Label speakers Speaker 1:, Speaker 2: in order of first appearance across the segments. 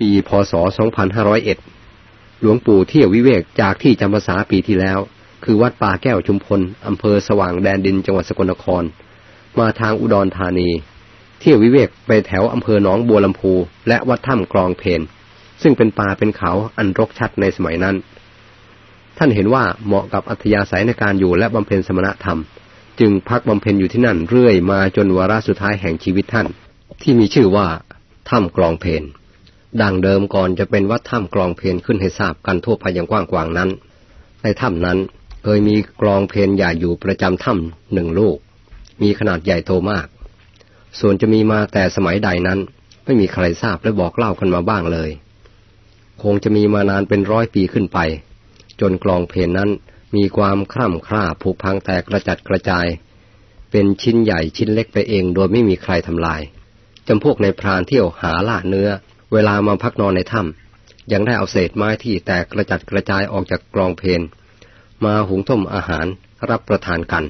Speaker 1: ปีพศ 2501 หลวงปู่เที่ยววิเวกจากที่จำพรรษาปีที่แล้ว คือวัดป่าแก้วชุมพลอำเภอสว่างแดนดินจังหวัดสกลนคร มาทางอุดรธานี เที่ยววิเวกไปแถวอำเภอหนองบัวลำพูและวัดถ้ำกรองเพนซึ่งเป็นป่าเป็นเขาอันรกชัดในสมัยนั้น ท่านเห็นว่าเหมาะกับอัธยาศัยในการอยู่และบำเพ็ญสมณธรรม จึงพักบำเพ็ญอยู่ที่นั่นเรื่อยมาจนวาระสุดท้ายแห่งชีวิตท่าน ที่มีชื่อว่าถ้ำกรองเพน ดังเดิมก่อนจะเป็นวัดถ้ำกรองเพนขึ้นให้ทราบกันทั่วไปอย่างกว้างกวางนั้น ในถ้ำนั้นเคยมีกรองเพนใหญ่อยู่ประจำถ้ำหนึ่งลูก มีขนาดใหญ่โตมาก ส่วนจะมีมาแต่สมัยใดนั้น ไม่มีใครทราบและบอกเล่ากันมาบ้างเลย คงจะมีมานานเป็นร้อยปีขึ้นไป จนกรองเพนนั้นมีความคร่ำคร่าผุพังแตกกระจัดกระจาย เป็นชิ้นใหญ่ชิ้นเล็กไปเองโดยไม่มีใครทำลายจำพวกในพรานเที่ยวหาล่าเนื้อ เวลามาพักนอนในถ้ำยังได้เอาเศษไม้ที่แตกกระจัดกระจายออกจากกรองเพนมาหุงต้มอาหารรับประทานกัน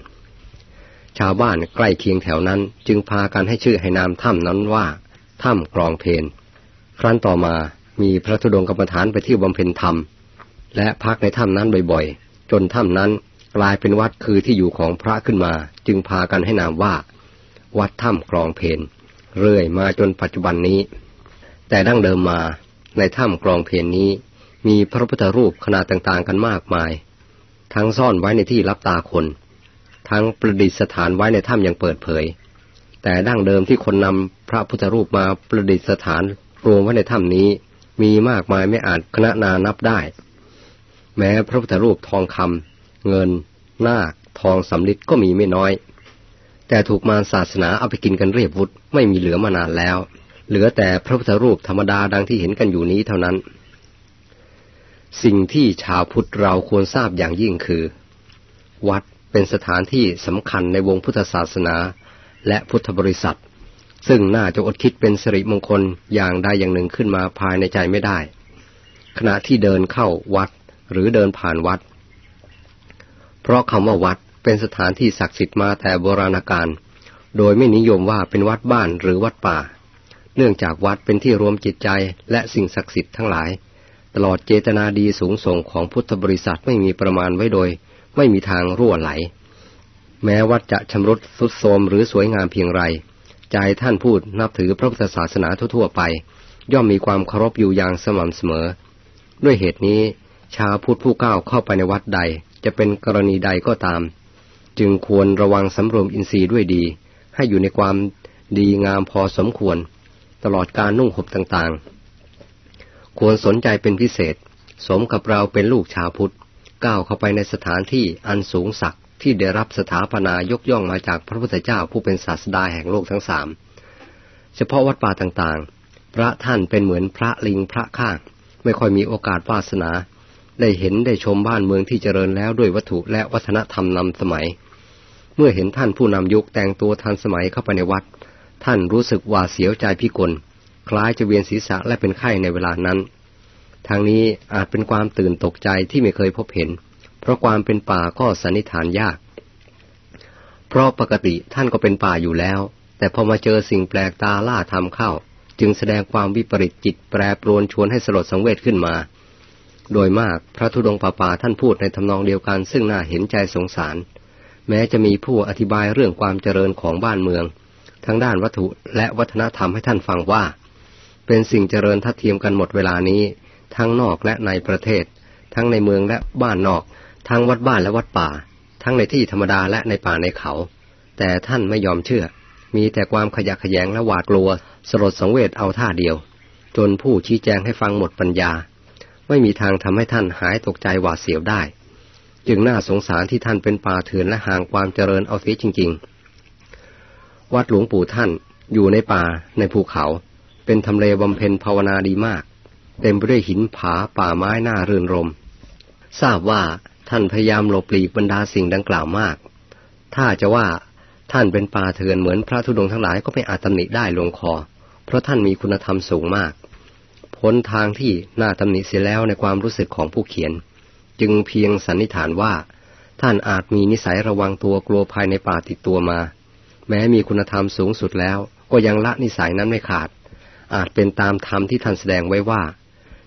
Speaker 1: ชาวบ้านใกล้เคียงแถวนั้นจึงพากันให้ชื่อให้นามถ้ำนั้นว่าถ้ำกรองเพนครั้นต่อมามีพระธุดงกรรมฐานไปที่บำเพ็ญธรรม และพักในถ้ำนั้นบ่อยๆ จนถ้ำนั้นกลายเป็นวัดคือที่อยู่ของพระขึ้นมา จึงพากันให้นามว่า วัดถ้ำกรองเพนเรื่อยมาจนปัจจุบันนี้ แต่ดั้งเดิมมาในถ้ำกรองเพนนี้ มีพระพุทธรูปขนาดต่างๆกันมากมาย ทั้งซ่อนไว้ในที่รับตาคน ทั้งประดิษฐานไว้ในถ้ำอย่างเปิดเผย แต่ดั้งเดิมที่คนนำพระพุทธรูปมาประดิษฐานรวมไว้ในถ้ำนี้ มีมากมายไม่อาจคณะนานับได้ แม้พระพุทธรูปทองคำเงิน นาค ทองสำลิดก็มีไม่น้อย แต่ถูกมารศาสนาเอาไปกินกันเรียบวุฒไม่มีเหลือมานานแล้ว เหลือแต่พระพุทธรูปธรรมดาดังที่เห็นกันอยู่นี้เท่านั้น สิ่งที่ชาวพุทธเราควรทราบอย่างยิ่งคือ วัดเป็นสถานที่สำคัญในวงพุทธศาสนา และพุทธบริษัท ซึ่งน่าจะอดคิดเป็นสิริมงคลอย่างใดอย่างหนึ่งขึ้นมาภายในใจไม่ได้ ขณะที่เดินเข้าวัดหรือเดินผ่านวัด เพราะคำว่าวัดเป็นสถานที่ศักดิ์สิทธิ์มาแต่โบราณกาลโดยไม่นิยมว่าเป็นวัดบ้านหรือวัดป่า เนื่องจากวัดเป็นที่รวมจิตใจและสิ่งศักดิ์สิทธิ์ทั้งหลาย ตลอดเจตนาดีสูงส่งของพุทธบริษัทไม่มีประมาณไว้โดย ไม่มีทางรั่วไหล แม้วัดจะชำรุดสุดโทมหรือสวยงามเพียงไร ใจท่านพูดนับถือพระพุทธศาสนาทั่วๆไป ย่อมมีความเคารพอยู่อย่างสม่ำเสมอ ด้วยเหตุนี้ ชาวพุทธผู้ก้าวเข้าไปในวัดใด จะเป็นกรณีใดก็ตาม จึงควรระวังสำรวมอินทรีย์ด้วยดี ให้อยู่ในความดีงามพอสมควร ตลอดการนุ่งห่มต่างๆ ควรสนใจเป็นพิเศษ สมกับเราเป็นลูกชาวพุทธ ก้าวเข้าไปในสถานที่อันสูงสักที่ได้รับสถาปนายกย่องมาจากพระพุทธเจ้าผู้เป็นศาสดาแห่งโลกทั้งสาม เฉพาะวัดป่าต่างๆ พระท่านเป็นเหมือนพระลิงพระข้างไม่ค่อยมีโอกาสวาสนา ได้เห็นได้ชมบ้านเมืองที่เจริญแล้วด้วยวัตถุและวัฒนธรรมนำสมัย เมื่อเห็นท่านผู้นำยุคแต่งตัวทันสมัยเข้าไปในวัด ท่านรู้สึกว่าเสียวใจพิกล คล้ายจะเวียนศีรษะและเป็นไข้ในเวลานั้น ทางนี้อาจเป็นความตื่นตกใจที่ไม่เคยพบเห็น เพราะความเป็นป่าก็สันนิษฐานยาก เพราะปกติท่านก็เป็นป่าอยู่แล้ว แต่พอมาเจอสิ่งแปลกตาล่าทำเข้า จึงแสดงความวิปริตจิตแปรปรวนชวนให้สลดสังเวชขึ้นมา โดยมากพระธุดงป่าป่าท่านพูดในทำนองเดียวกันซึ่งน่าเห็นใจสงสาร แม้จะมีผู้อธิบายเรื่องความเจริญของบ้านเมือง ทั้งด้านวัตถุและวัฒนธรรมให้ท่านฟังว่า เป็นสิ่งเจริญทัดเทียมกันหมดเวลานี้ ทั้งนอกและในประเทศ ทั้งในเมืองและบ้านนอก ทั้งวัดบ้านและวัดป่า ทั้งในที่ธรรมดาและในป่าในเขา แต่ท่านไม่ยอมเชื่อ มีแต่ความขยะขยงและหวาดกลัว สลดสังเวชเอาท่าเดียว จนผู้ชี้แจงให้ฟังหมดปัญญา ไม่มีทางทำให้ท่านหายตกใจหวาดเสียวได้ จึงน่าสงสารที่ท่านเป็นป่าเถื่อนและห่างความเจริญเอาเสียจริง ๆ วัดหลวงปู่ท่าน อยู่ในป่าในภูเขา เป็นทำเลบำเพ็ญภาวนาดีมาก เต็มไปด้วยหินผาป่าไม้น่าเรื่นรม ทราบว่าท่านพยายามหลบหลีกบรรดาสิ่งดังกล่าวมาก ถ้าจะว่าท่านเป็นป่าเถื่อนเหมือนพระธุดงค์ทั้งหลายก็ไม่อาจตำหนิได้ลงคอ เพราะท่านมีคุณธรรมสูงมาก พ้นทางที่น่าตำหนิเสียแล้วในความรู้สึกของผู้เขียน จึงเพียงสันนิษฐานว่า ท่านอาจมีนิสัยระวังตัวกลัวภายในป่าติดตัวมา แม้มีคุณธรรมสูงสุดแล้ว ก็ยังละนิสัยนั้นไม่ขาด อาจเป็นตามธรรมที่ท่านแสดงไว้ว่า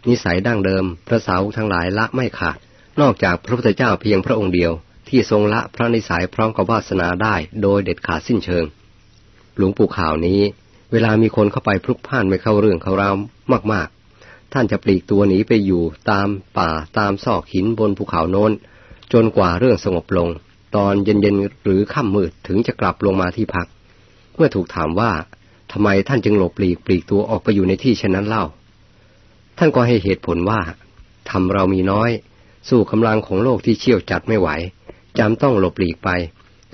Speaker 1: นิสัยดั้งเดิม พระสาวกทั้งหลายละไม่ขาด นอกจากพระพุทธเจ้าเพียงพระองค์เดียว ที่ทรงละพระนิสัยพร้อมกับวาสนาได้โดยเด็ดขาดสิ้นเชิง หลวงปู่ข่าวนี้ เวลามีคนเข้าไปพลุกพ่านไม่เข้าเรื่องเขาราวมาก ๆ ท่านจะปลีกตัวหนีไปอยู่ตามป่าตามซอกหินบนภูเขาโน้น จนกว่าเรื่องสงบลง ตอนเย็นๆหรือค่ำมืดถึงจะกลับลงมาที่พัก เมื่อถูกถามว่าทำไมท่านจึงหลบปลีกปลีกตัวออกไปอยู่ในที่เช่นนั้นเล่า ท่านก็ให้เหตุผลว่าทำเรามีน้อย สู้กำลังของโลกที่เชี่ยวจัดไม่ไหวจำต้องหลบหลีกไป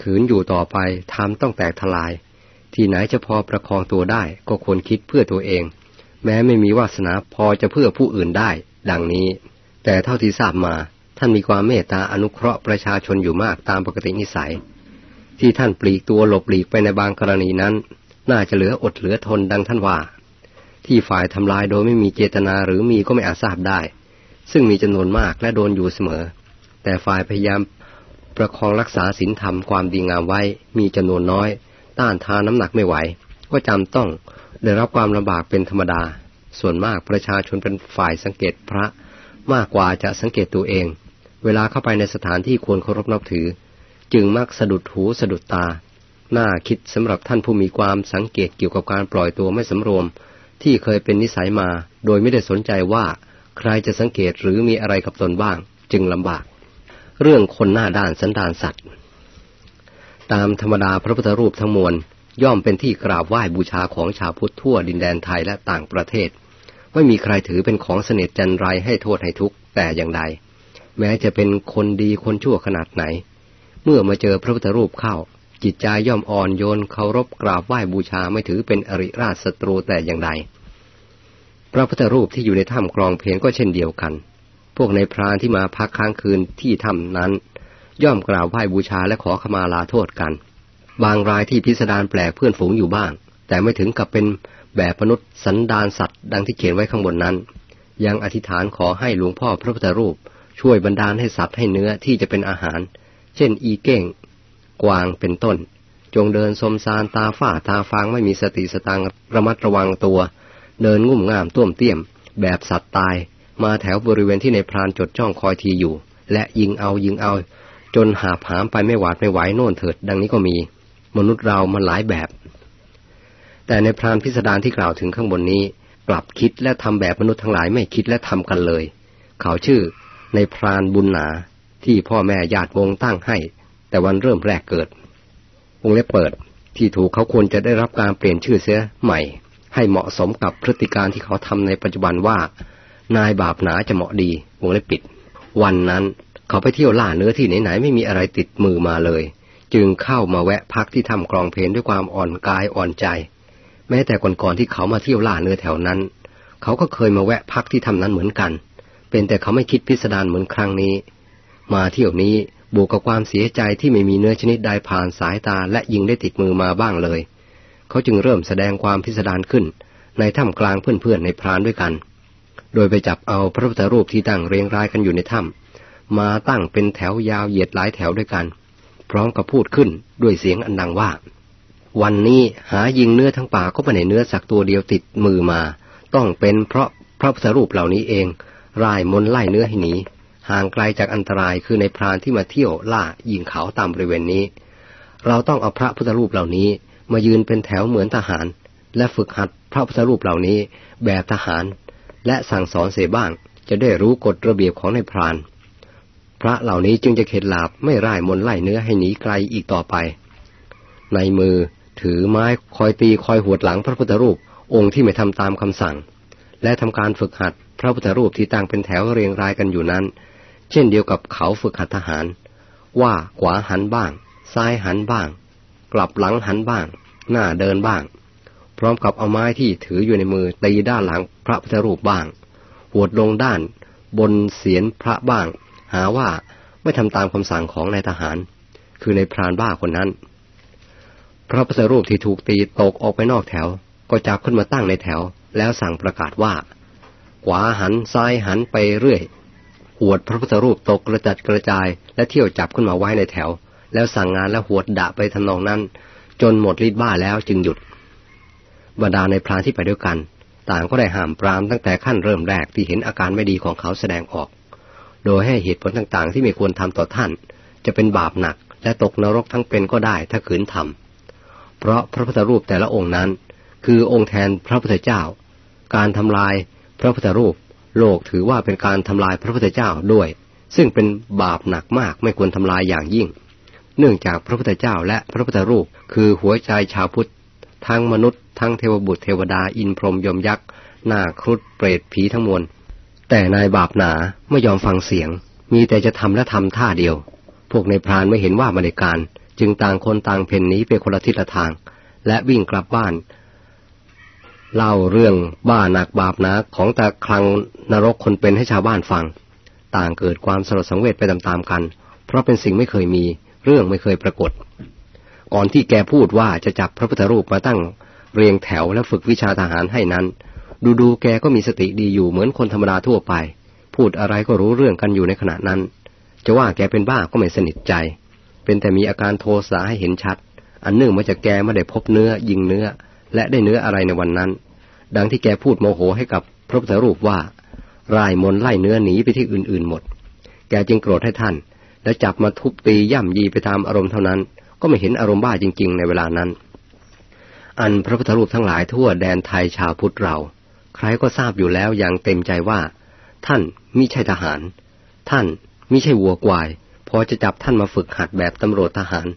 Speaker 1: ขืนอยู่ต่อไปทำต้องแตกทลาย ที่ไหนจะพอประคองตัวได้ก็ควรคิดเพื่อตัวเอง แม้ไม่มีวาสนาพอจะเพื่อผู้อื่นได้ ดังนี้ แต่เท่าที่ทราบมา ท่านมีความเมตตาอนุเคราะห์ประชาชนอยู่มากตามปกตินิสัย ที่ท่านปลีกตัวหลบหลีกไปในบางกรณีนั้น น่าจะเหลืออดเหลือทนดังท่านว่า ที่ฝ่ายทำลายโดยไม่มีเจตนาหรือมีก็ไม่อาจทราบได้ ซึ่งมีจำนวนมากและโดนอยู่เสมอ แต่ฝ่ายพยายามประคองรักษาศีลธรรมความดีงามไว้ มีจำนวนน้อย ต้านทานน้ำหนักไม่ไหว ก็จำต้องได้รับความลำบากเป็นธรรมดา ส่วนมากประชาชนเป็นฝ่ายสังเกตพระมากกว่าจะสังเกตตัวเอง เวลาเข้าไปในสถานที่ควรเคารพนับถือ จึงมักสะดุดหูสะดุดตา น่าคิดสำหรับท่านผู้มีความสังเกตเกี่ยวกับการปล่อยตัวไม่สำรวม ที่เคยเป็นนิสัยมา โดยไม่ได้สนใจว่าใครจะสังเกตหรือมีอะไรกับตนบ้าง จึงลำบาก เรื่องคนหน้าด้านสันดานสัตว์ ตามธรรมดาพระพุทธรูปทั้งมวลย่อมเป็นที่กราบไหว้บูชาของชาวพุทธทั่วดินแดนไทยและต่างประเทศ ไม่มีใครถือเป็นของเสน่ห์จันไรให้โทษให้ทุกข์แต่อย่างใด แม้จะเป็นคนดีคนชั่วขนาดไหน เมื่อมาเจอพระพุทธรูปเข้า จิตใจย่อมอ่อนโยนเคารพกราบไหว้บูชาไม่ถือเป็นอริราชศัตรูแต่อย่างใด พระพุทธรูปที่อยู่ในถ้ำกรองเพลงก็เช่นเดียวกัน พวกในพรานที่มาพักค้างคืนที่ถ้ำนั้น ย่อมกราบไหว้บูชาและขอขมาลาโทษกัน บางรายที่พิสดารแปลกเพื่อนฝูงอยู่บ้าง แต่ไม่ถึงกับเป็นแบบมนุษย์สันดานสัตว์ดังที่เขียนไว้ข้างบนนั้น ยังอธิษฐานขอให้หลวงพ่อพระพุทธรูป ช่วยบรรดาลให้สัตว์ให้เนื้อที่จะเป็นอาหาร เช่น อีเก้ง กวางเป็นต้น จงเดินสมสารตาฝ้าตาฟางไม่มีสติสตังระมัดระวังตัว เดินงุ่มง่ามต้วมเตี้ยม แบบสัตว์ตาย มาแถวบริเวณที่ในพรานจดจ้องคอยทีอยู่ และยิงเอายิงเอา จนหาผามไปไม่หวาดไม่ไหวโน่นเถิด ดังนี้ก็มี มนุษย์เรามันหลายแบบ แต่ในพรานพิสดารที่กล่าวถึงข้างบนนี้ กลับคิดและทำแบบมนุษย์ทั้งหลายไม่คิดและทำกันเลย เขาชื่อ ในพรานบุญหนาที่พ่อแม่ญาติวงตั้งให้ แต่วันเริ่มแรกเกิด วงเล็บเปิดที่ถูกเขาควรจะได้รับการเปลี่ยนชื่อเสียใหม่ ให้เหมาะสมกับพฤติการที่เขาทำในปัจจุบันว่า นายบาปหนาจะเหมาะดี วงเล็บปิด วันนั้นเขาไปเที่ยวล่าเนื้อที่ไหนๆไม่มีอะไรติดมือมาเลย จึงเข้ามาแวะพักที่ทำกรองเพลนด้วยความอ่อนกายอ่อนใจ แม้แต่ก่อนๆที่เขามาเที่ยวล่าเนื้อแถวนั้น เขาก็เคยมาแวะพักที่ทำนั้นเหมือนกัน เป็นแต่เขาไม่คิดพิสดารเหมือนครั้งนี้ มาเที่ยวนี้บวกกับความเสียใจที่ไม่มีเนื้อชนิดใดผ่านสายตาและยิงได้ติดมือมาบ้างเลย เขาจึงเริ่มแสดงความพิสดารขึ้น ในถ้ำกลางเพื่อนๆในพรานด้วยกัน โดยไปจับเอาพระพุทธรูปที่ตั้งเรียงรายกันอยู่ในถ้ำมาตั้งเป็นแถวยาวเหยียดหลายแถวด้วยกัน พร้อมกับพูดขึ้นด้วยเสียงอันดังว่า วันนี้หายิงเนื้อทั้งป่าก็ไม่ในเนื้อสักตัวเดียวติดมือมา ต้องเป็นเพราะพระพุทธรูปเหล่านี้เอง ร่ายมนไล่เนื้อให้หนีห่างไกลจากอันตรายคือในพรานที่มาเที่ยวล่ายิงเขาตามบริเวณนี้ เราต้องเอาพระพุทธรูปเหล่านี้มายืนเป็นแถวเหมือนทหาร และฝึกหัดพระพุทธรูปเหล่านี้แบบทหาร และสั่งสอนเสียบ้าง จะได้รู้กฎระเบียบของในพราน พระเหล่านี้จึงจะเข็ดหลาบไม่ร่ายมนไล่เนื้อให้หนีไกลอีกต่อไป ในมือถือไม้คอยตีคอยหวดหลังพระพุทธรูปองค์ที่ไม่ทำตามคำสั่ง และทำการฝึกหัด พระพุทธรูปที่ตั้งเป็นแถวเรียงรายกันอยู่นั้น เช่นเดียวกับเขาฝึกหัดทหาร ว่าขวาหันบ้าง ซ้ายหันบ้าง กลับหลังหันบ้าง หน้าเดินบ้าง พร้อมกับเอาไม้ที่ถืออยู่ในมือตีด้านหลังพระพุทธรูปบ้างหวดลงด้าน บนเสียนพระบ้าง หาว่าไม่ทำตามคำสั่งของนายทหาร คือในพรานบ้าคนนั้น พระพุทธรูปที่ถูกตีตกออกไปนอกแถว ก็จับขึ้นมาตั้งในแถว แล้วสั่งประกาศว่า ขวาหันซ้ายหันไปเรื่อยหวดพระพุทธรูปตกกระจัดกระจาย และเที่ยวจับขึ้นมาไว้ในแถว แล้วสั่งงานและหวดด่าไปทำนองนั้น จนหมดฤทธิ์บ้าแล้วจึงหยุด บรรดาในพรานที่ไปด้วยกัน ต่างก็ได้ห้ามปรามตั้งแต่ขั้นเริ่มแรกที่เห็นอาการไม่ดีของเขาแสดงออก โดยให้เหตุผลต่างๆ ที่ไม่ควรทำต่อท่าน จะเป็นบาปหนักและตกนรกทั้งเป็นก็ได้ถ้าขืนทำเพราะพระพุทธรูปแต่ละองค์นั้น คือองค์แทนพระพุทธเจ้า การทำลาย พระพุทธรูป โลกถือว่าเป็นการทำลายพระพุทธเจ้าด้วย ซึ่งเป็นบาปหนักมากไม่ควรทำลายอย่างยิ่ง เนื่องจากพระพุทธเจ้าและพระพุทธรูป คือหัวใจชาวพุทธ ทั้งมนุษย์ทั้งเทวบุตรเทวดาอินพรหมยมยักษ์นาครุฑเปรตผีทั้งมวลแต่นายบาปหนาไม่ยอมฟังเสียง มีแต่จะทำและทำท่าเดียว พวกในพรานไม่เห็นว่ามาในการ จึงต่างคนต่างเพ่นหนีไปคนละทิศละทาง และวิ่งกลับบ้าน เล่าเรื่องบ้าหนักบาปหนาของตาคลังนรกคนเป็นให้ชาวบ้านฟัง ต่างเกิดความสลดสังเวชไปตามๆกัน เพราะเป็นสิ่งไม่เคยมีเรื่องไม่เคยปรากฏ ก่อนที่แกพูดว่าจะจับพระพุทธรูปมาตั้งเรียงแถวและฝึกวิชาทหารให้นั้น ดูดูแกก็มีสติดีอยู่เหมือนคนธรรมดาทั่วไป พูดอะไรก็รู้เรื่องกันอยู่ในขณะนั้น จะว่าแกเป็นบ้าก็ไม่สนิทใจ เป็นแต่มีอาการโทสะให้เห็นชัด อันเนื่องมาจากแกไม่ได้พบเนื้อยิงเนื้อ และได้เนื้ออะไรในวันนั้น ดังที่แกพูดโมโหให้กับพระพุทธรูปว่า รายมนไล่เนื้อหนีไปที่อื่นๆหมด แกจึงโกรธให้ท่าน และจับมาทุบตีย่ำยีไปตามอารมณ์เท่านั้น ก็ไม่เห็นอารมณ์บ้าจริง ๆ ในเวลานั้น อันพระพุทธรูปทั้งหลายทั่วแดนไทยชาวพุทธเรา ใครก็ทราบอยู่แล้วอย่างเต็มใจว่า ท่านมิใช่ทหาร ท่านมิใช่วัวกวายพอจะจับท่านมาฝึกหัดแบบตำรวจทหาร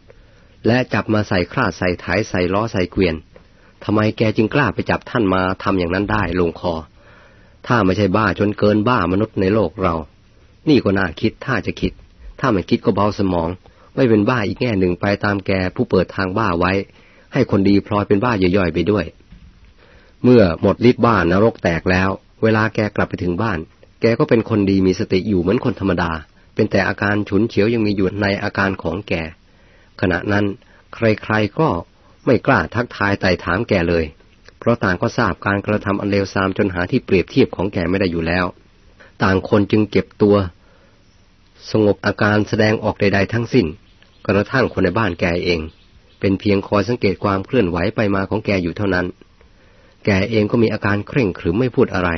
Speaker 1: และจับมาใส่คราดใส่ถ่ายใส่ล้อใส่เกวียน ทำไมแกจึงกล้าไปจับท่านมาทำอย่างนั้นได้ลงคอ ถ้าไม่ใช่บ้าจนเกินบ้ามนุษย์ในโลกเรา นี่ก็น่าคิดถ้าจะคิด ถ้าไม่คิดก็เบาสมอง ไม่เป็นบ้าอีกแง่หนึ่งไปตามแกผู้เปิดทางบ้าไว้ ให้คนดีพลอยเป็นบ้าย่อยๆไปด้วย เมื่อหมดฤทธิ์บ้านนรกแตกแล้ว เวลาแกกลับไปถึงบ้าน แกก็เป็นคนดีมีสติอยู่เหมือนคนธรรมดา เป็นแต่อาการฉุนเฉียวยังมีอยู่ในอาการของแกขณะนั้น ใครๆก็ ไม่กล้าทักทายไต่ถามแกเลย เพราะต่างก็ทราบการกระทำอันเลวทรามจนหาที่เปรียบเทียบของแกไม่ได้อยู่แล้ว ต่างคนจึงเก็บตัว สงบอาการแสดงออกใด ๆ ทั้งสิ้น กระทั่งคนในบ้านแกเอง เป็นเพียงคอยสังเกตความเคลื่อนไหวไปมาของแกอยู่เท่านั้น แกเองก็มีอาการเคร่งขรึมไม่พูดอะไร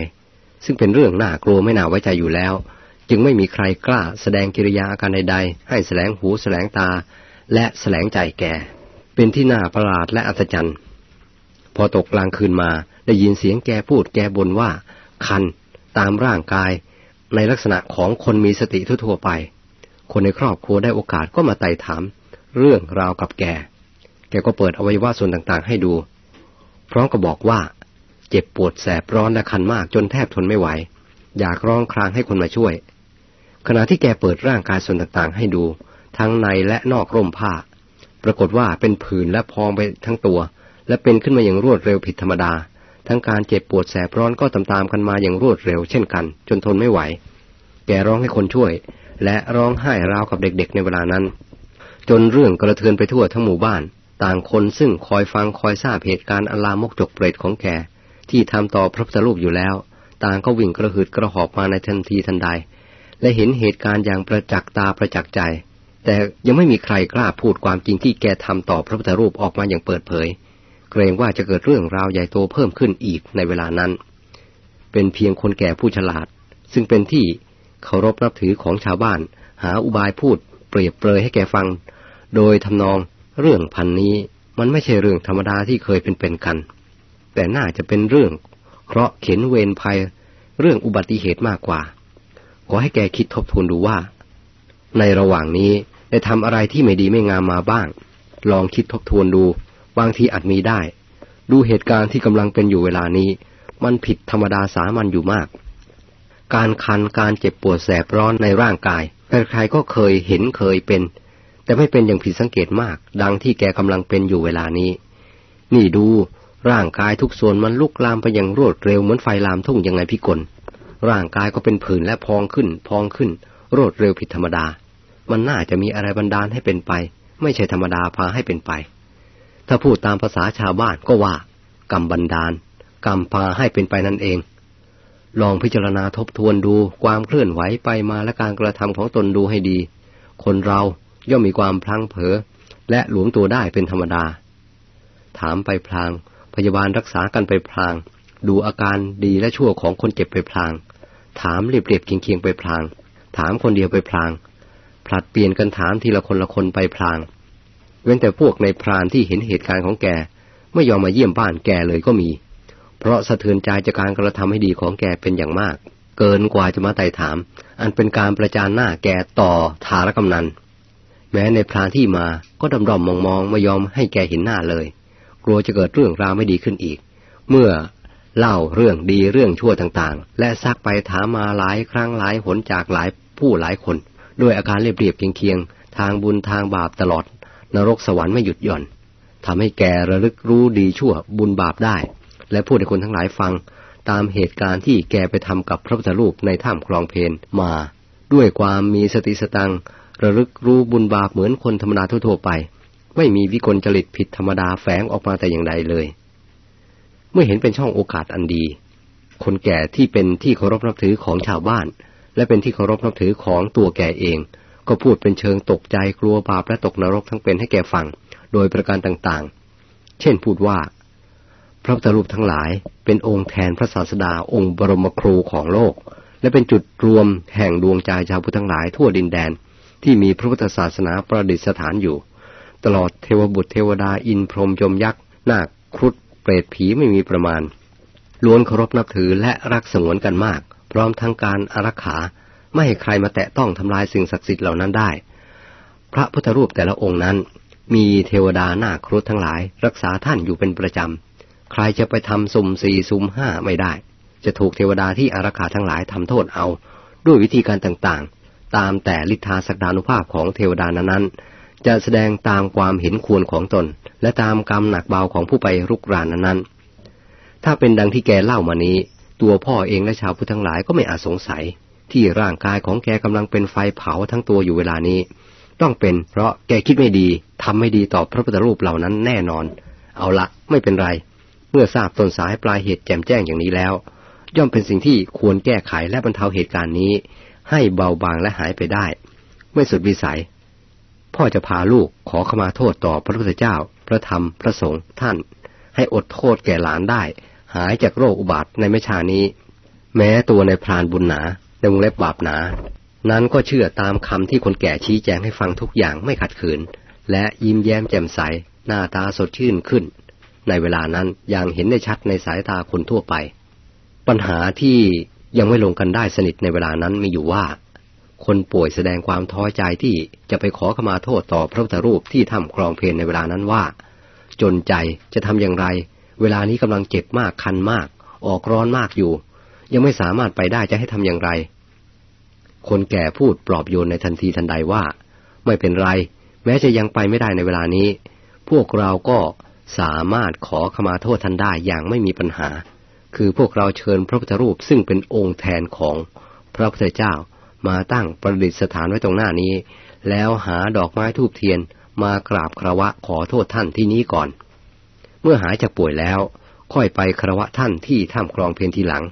Speaker 1: ซึ่งเป็นเรื่องน่ากลัวไม่น่าไว้ใจอยู่แล้ว จึงไม่มีใครกล้าแสดงกิริยาอาการใด ๆ ให้แสลงหูแสลงตา และแสลงใจแก เป็นที่น่าประหลาดและอัศจรรย์ พอตกกลางคืนมาได้ยินเสียงแกพูดแกบนว่า คันตามร่างกาย ในลักษณะของคนมีสติทั่วไป คนในครอบครัวได้โอกาสก็มาไต่ถาม เรื่องราวกับแก แกก็เปิดอวัยวะส่วนต่างๆ ให้ดู พร้อมกับบอกว่า เจ็บปวดแสบร้อนและคันมากจนแทบทนไม่ไหว อยากร้องครางให้คนมาช่วย ขณะที่แกเปิดร่างกายส่วนต่างๆ ให้ดู ทั้งในและนอกร่มผ้า ปรากฏว่าเป็นผื่นและพองไปทั้งตัว และเป็นขึ้นมาอย่างรวดเร็วผิดธรรมดา ทั้งการเจ็บปวดแสบร้อนก็ตามๆกันมาอย่างรวดเร็วเช่นกัน จนทนไม่ไหว แกร้องให้คนช่วย และร้องไห้ราวกับเด็กๆในเวลานั้น จนเรื่องกระเทือนไปทั่วทั้งหมู่บ้าน ต่างคนซึ่งคอยฟังคอยทราบเหตุการณ์อลามกจกเปรตของแกที่ทำต่อพระพุทธรูปอยู่แล้ว ต่างก็วิ่งกระหืดกระหอบมาในทันทีทันใด และเห็นเหตุการณ์อย่างประจักษ์ตาประจักษ์ใจ แต่ยังไม่มีใครกล้าพูดความจริงที่แกทำต่อพระพุทธรูปออกมาอย่างเปิดเผย เกรงว่าจะเกิดเรื่องราวใหญ่โตเพิ่มขึ้นอีกในเวลานั้น เป็นเพียงคนแก่ผู้ฉลาด ซึ่งเป็นที่เคารพนับถือของชาวบ้าน หาอุบายพูด เปรียบเปรยให้แกฟัง โดยทำนองเรื่องพันนี้มันไม่ใช่เรื่องธรรมดาที่เคยเป็นเป็นกัน แต่น่าจะเป็นเรื่องเคราะห์เข็นเวรภัย เรื่องอุบัติเหตุมากกว่า ขอให้แกคิดทบทวนดูว่า ในระหว่างนี้ได้ทำอะไรที่ไม่ดีไม่งามมาบ้าง ลองคิดทบทวนดู บางทีอาจมีได้ ดูเหตุการณ์ที่กำลังเป็นอยู่เวลานี้ มันผิดธรรมดาสามัญอยู่มาก การคันการเจ็บปวดแสบร้อนในร่างกายใครๆก็เคยเห็นเคยเป็น แต่ไม่เป็นอย่างผิดสังเกตมาก ดังที่แกกำลังเป็นอยู่เวลานี้ นี่ดูร่างกายทุกส่วนมันลุกลามไปอย่างรวดเร็วเหมือนไฟลามทุ่งยังไงพี่กล ร่างกายก็เป็นผื่นและพองขึ้น พองขึ้น รวดเร็วผิดธรรมดา มันน่าจะมีอะไรบันดาลให้เป็นไป ไม่ใช่ธรรมดาพาให้เป็นไป ถ้าพูดตามภาษาชาวบ้านก็ว่า กรรมบันดาล กรรมพาให้เป็นไปนั่นเอง ลองพิจารณาทบทวนดูความเคลื่อนไหวไปมาและการกระทำของตนดูให้ดี คนเราย่อมมีความพลังเผลอและหลวมตัวได้เป็นธรรมดา ถามไปพลาง พยาบาลรักษากันไปพลาง ดูอาการดีและชั่วของคนเจ็บไปพลาง ถามเรียบๆเคียงๆไปพลาง ถามคนเดียวไปพลาง ผลัดเปลี่ยนกันถามทีละคนละคนไปพลาง เว้นแต่พวกในพรานที่เห็นเหตุการณ์ของแกไม่ยอมมาเยี่ยมบ้านแกเลยก็มี เพราะสะเทือนใจจากการกระทำให้ดีของแกเป็นอย่างมาก เกินกว่าจะมาไต่ถาม อันเป็นการประจานหน้าแกต่อทารกำนัน แม้ในพรานที่มาก็ดำดอมมองมองไม่ยอมให้แกเห็นหน้าเลย กลัวจะเกิดเรื่องราวไม่ดีขึ้นอีก เมื่อเล่าเรื่องดีเรื่องชั่วต่างๆ และซักไปถามมาหลายครั้งหลายหนจากหลายผู้หลายคน ด้วยอาการเรียบๆเคียงๆทางบุญทางบาปตลอด นรกสวรรค์ไม่หยุดหย่อนทำให้แกระลึกรู้ดีชั่วบุญบาปได้ และพูดให้คนทั้งหลายฟังตามเหตุการณ์ที่แกไปทำกับพระพุทธรูปในถ้ำคลองเพนมา ด้วยความมีสติสตังระลึกรู้บุญบาปเหมือนคนธรรมดาทั่วๆไป ไม่มีวิกลจริตผิดธรรมดาแฝงออกมาแต่อย่างใดเลย เมื่อเห็นเป็นช่องโอกาสอันดี คนแก่ที่เป็นที่เคารพนับถือของชาวบ้าน และเป็นที่เคารพนับถือของตัวแกเอง ก็พูดเป็นเชิงตกใจกลัวบาปและตกนรกทั้งเป็นให้แกฟัง โดยประการต่างๆ เช่นพูดว่า พระพุทธรูปทั้งหลายเป็นองค์แทนพระศาสดาองค์บรมครูของโลก และเป็นจุดรวมแห่งดวงใจชาวพุทธทั้งหลายทั่วดินแดน ที่มีพระพุทธศาสนาประดิษฐานอยู่ ตลอดเทวบุตรเทวดาอินพรหมจมยักษ์นาคครุฑเปรตผีไม่มีประมาณล้วนเคารพนับถือและรักสงวนกันมาก พร้อมทั้งการอารักขาไม่ให้ใครมาแตะต้องทำลายสิ่งศักดิ์สิทธิ์เหล่านั้นได้ พระพุทธรูปแต่ละองค์นั้น มีเทวดาหน้าครุฑทั้งหลาย รักษาท่านอยู่เป็นประจำ ใครจะไปทำสุ่มสี่สุ่มห้าไม่ได้ จะถูกเทวดาที่อารักขาทั้งหลายทำโทษเอา ด้วยวิธีการต่างๆ ตามแต่ลิทธาสักดานุภาพของเทวดานั้นจะแสดงตามความเห็นควรของตน และตามกรรมหนักเบาของผู้ไปรุกรานนั้นถ้าเป็นดังที่แกเล่ามานี้ ตัวพ่อเองและชาวพุทธทั้งหลายก็ไม่อาจสงสัย ที่ร่างกายของแกกำลังเป็นไฟเผาทั้งตัวอยู่เวลานี้ ต้องเป็นเพราะแกคิดไม่ดีทำไม่ดีต่อพระพุทธรูปเหล่านั้นแน่นอน เอาละไม่เป็นไร เมื่อทราบต้นสายปลายเหตุแจ่มแจ้งอย่างนี้แล้ว ย่อมเป็นสิ่งที่ควรแก้ไขและบรรเทาเหตุการณ์นี้ ให้เบาบางและหายไปได้ ไม่สุดวิสัย พ่อจะพาลูกขอขมาโทษต่อพระพุทธเจ้า พระธรรมพระสงฆ์ท่าน ให้อดโทษแก่หลานได้ หายจากโรคอุบัติในไม่ชานี้ แม้ตัวในพรานบุญหนาในวงเล็บบาปหนา นั้นก็เชื่อตามคำที่คนแก่ชี้แจงให้ฟังทุกอย่างไม่ขัดขืน และยิ้มแย้มแจ่มใส หน้าตาสดชื่นขึ้น ในเวลานั้นอย่างเห็นได้ชัดในสายตาคนทั่วไป ปัญหาที่ยังไม่ลงกันได้สนิทในเวลานั้นมีอยู่ว่า คนป่วยแสดงความท้อใจที่จะไปขอขมาโทษต่อพระพุทธรูปที่ทำครองเพลนในเวลานั้นว่า จนใจจะทำอย่างไร เวลานี้กำลังเจ็บมากคันมาก ออกร้อนมากอยู่ ยังไม่สามารถไปได้จะให้ทำอย่างไร คนแก่พูดปลอบโยนในทันทีทันใดว่า ไม่เป็นไร แม้จะยังไปไม่ได้ในเวลานี้ พวกเราก็สามารถขอขมาโทษท่านได้อย่างไม่มีปัญหา คือพวกเราเชิญพระพุทธรูปซึ่งเป็นองค์แทนของพระพุทธเจ้ามาตั้งประดิษฐานไว้ตรงหน้านี้ แล้วหาดอกไม้ทูบเทียนมากราบครวะขอโทษท่านที่นี้ก่อน เมื่อหายจากป่วยแล้ว ค่อยไปครวะท่านที่ถ้ำคลองเพนทีหลัง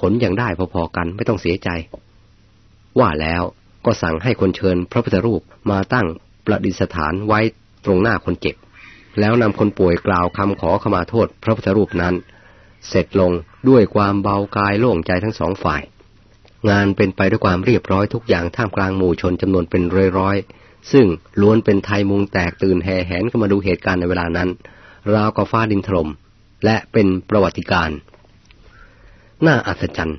Speaker 1: ผลยังได้พอๆกันไม่ต้องเสียใจ ว่าแล้วก็สั่งให้คนเชิญพระพุทธรูปมาตั้งประดิษฐานไว้ตรงหน้าคนเจ็บ แล้วนำคนป่วยกล่าวคำขอขมาโทษพระพุทธรูปนั้น เสร็จลงด้วยความเบากายโล่งใจทั้งสองฝ่าย งานเป็นไปด้วยความเรียบร้อยทุกอย่างท่ามกลางหมู่ชนจำนวนเป็นร้อยๆซึ่งล้วนเป็นไทยมุงแตกตื่นแห่แหนเข้ามาดูเหตุการณ์ในเวลานั้น ราวกับฟ้าดินถล่มและเป็นประวัติการ น่าอัศจรรย์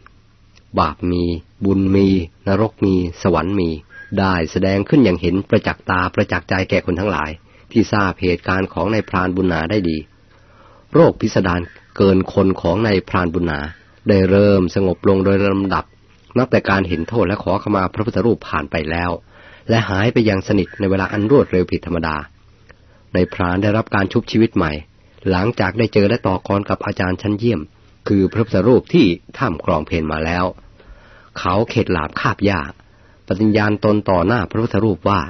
Speaker 1: บาปมี บุญมี นรกมี สวรรค์มี ได้แสดงขึ้นอย่างเห็นประจักษ์ตาประจักษ์ใจแก่คนทั้งหลาย ที่ทราบเหตุการณ์ของในพรานบุญนาได้ดี โรคพิสดารเกินคนของในพรานบุญนา ได้เริ่มสงบลงโดยลำดับ นับแต่การเห็นโทษและขอขมาพระพุทธรูปผ่านไปแล้ว และหายไปอย่างสนิทในเวลาอันรวดเร็วผิดธรรมดา ในพรานได้รับการชุบชีวิตใหม่ หลังจากได้เจอและต่อกรกับอาจารย์ชั้นเยี่ยม คือพระพุทธรูปที่ถ้ำกรองเพนมาแล้ว เขาเข็ดหลาบคาบยาปฏิญญาณตนต่อหน้าพระพุทธรูปว่า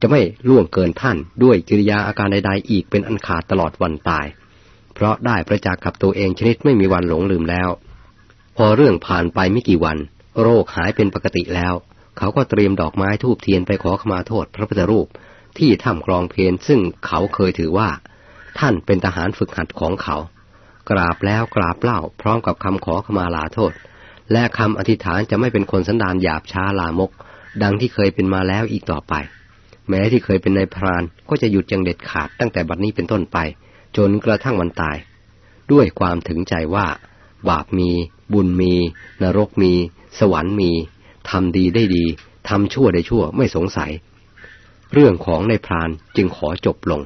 Speaker 1: จะไม่ล่วงเกินท่านด้วยกิริยาอาการใดๆอีกเป็นอันขาดตลอดวันตาย เพราะได้ประจักษ์กับตัวเองชนิดไม่มีวันหลงลืมแล้ว พอเรื่องผ่านไปไม่กี่วัน โรคหายเป็นปกติแล้ว เขาก็เตรียมดอกไม้ทูบเทียนไปขอขมาโทษพระพุทธรูป ที่ถ้ำกรองเพนซึ่งเขาเคยถือว่า ท่านเป็นทหารฝึกหัดของเขา กราบแล้วกราบเล่าพร้อมกับคำขอขมาลาโทษ และคำอธิษฐานจะไม่เป็นคนสันดานหยาบช้าลามก ดังที่เคยเป็นมาแล้วอีกต่อไป แม้ที่เคยเป็นนายพรานก็จะหยุดอย่างเด็ดขาดตั้งแต่บัดนี้เป็นต้นไป จนกระทั่งวันตาย ด้วยความถึงใจว่า บาปมี บุญมี นรกมี สวรรค์มีทำดีได้ดีทำชั่วได้ชั่วไม่สงสัย เรื่องของในพรานจึงขอจบลง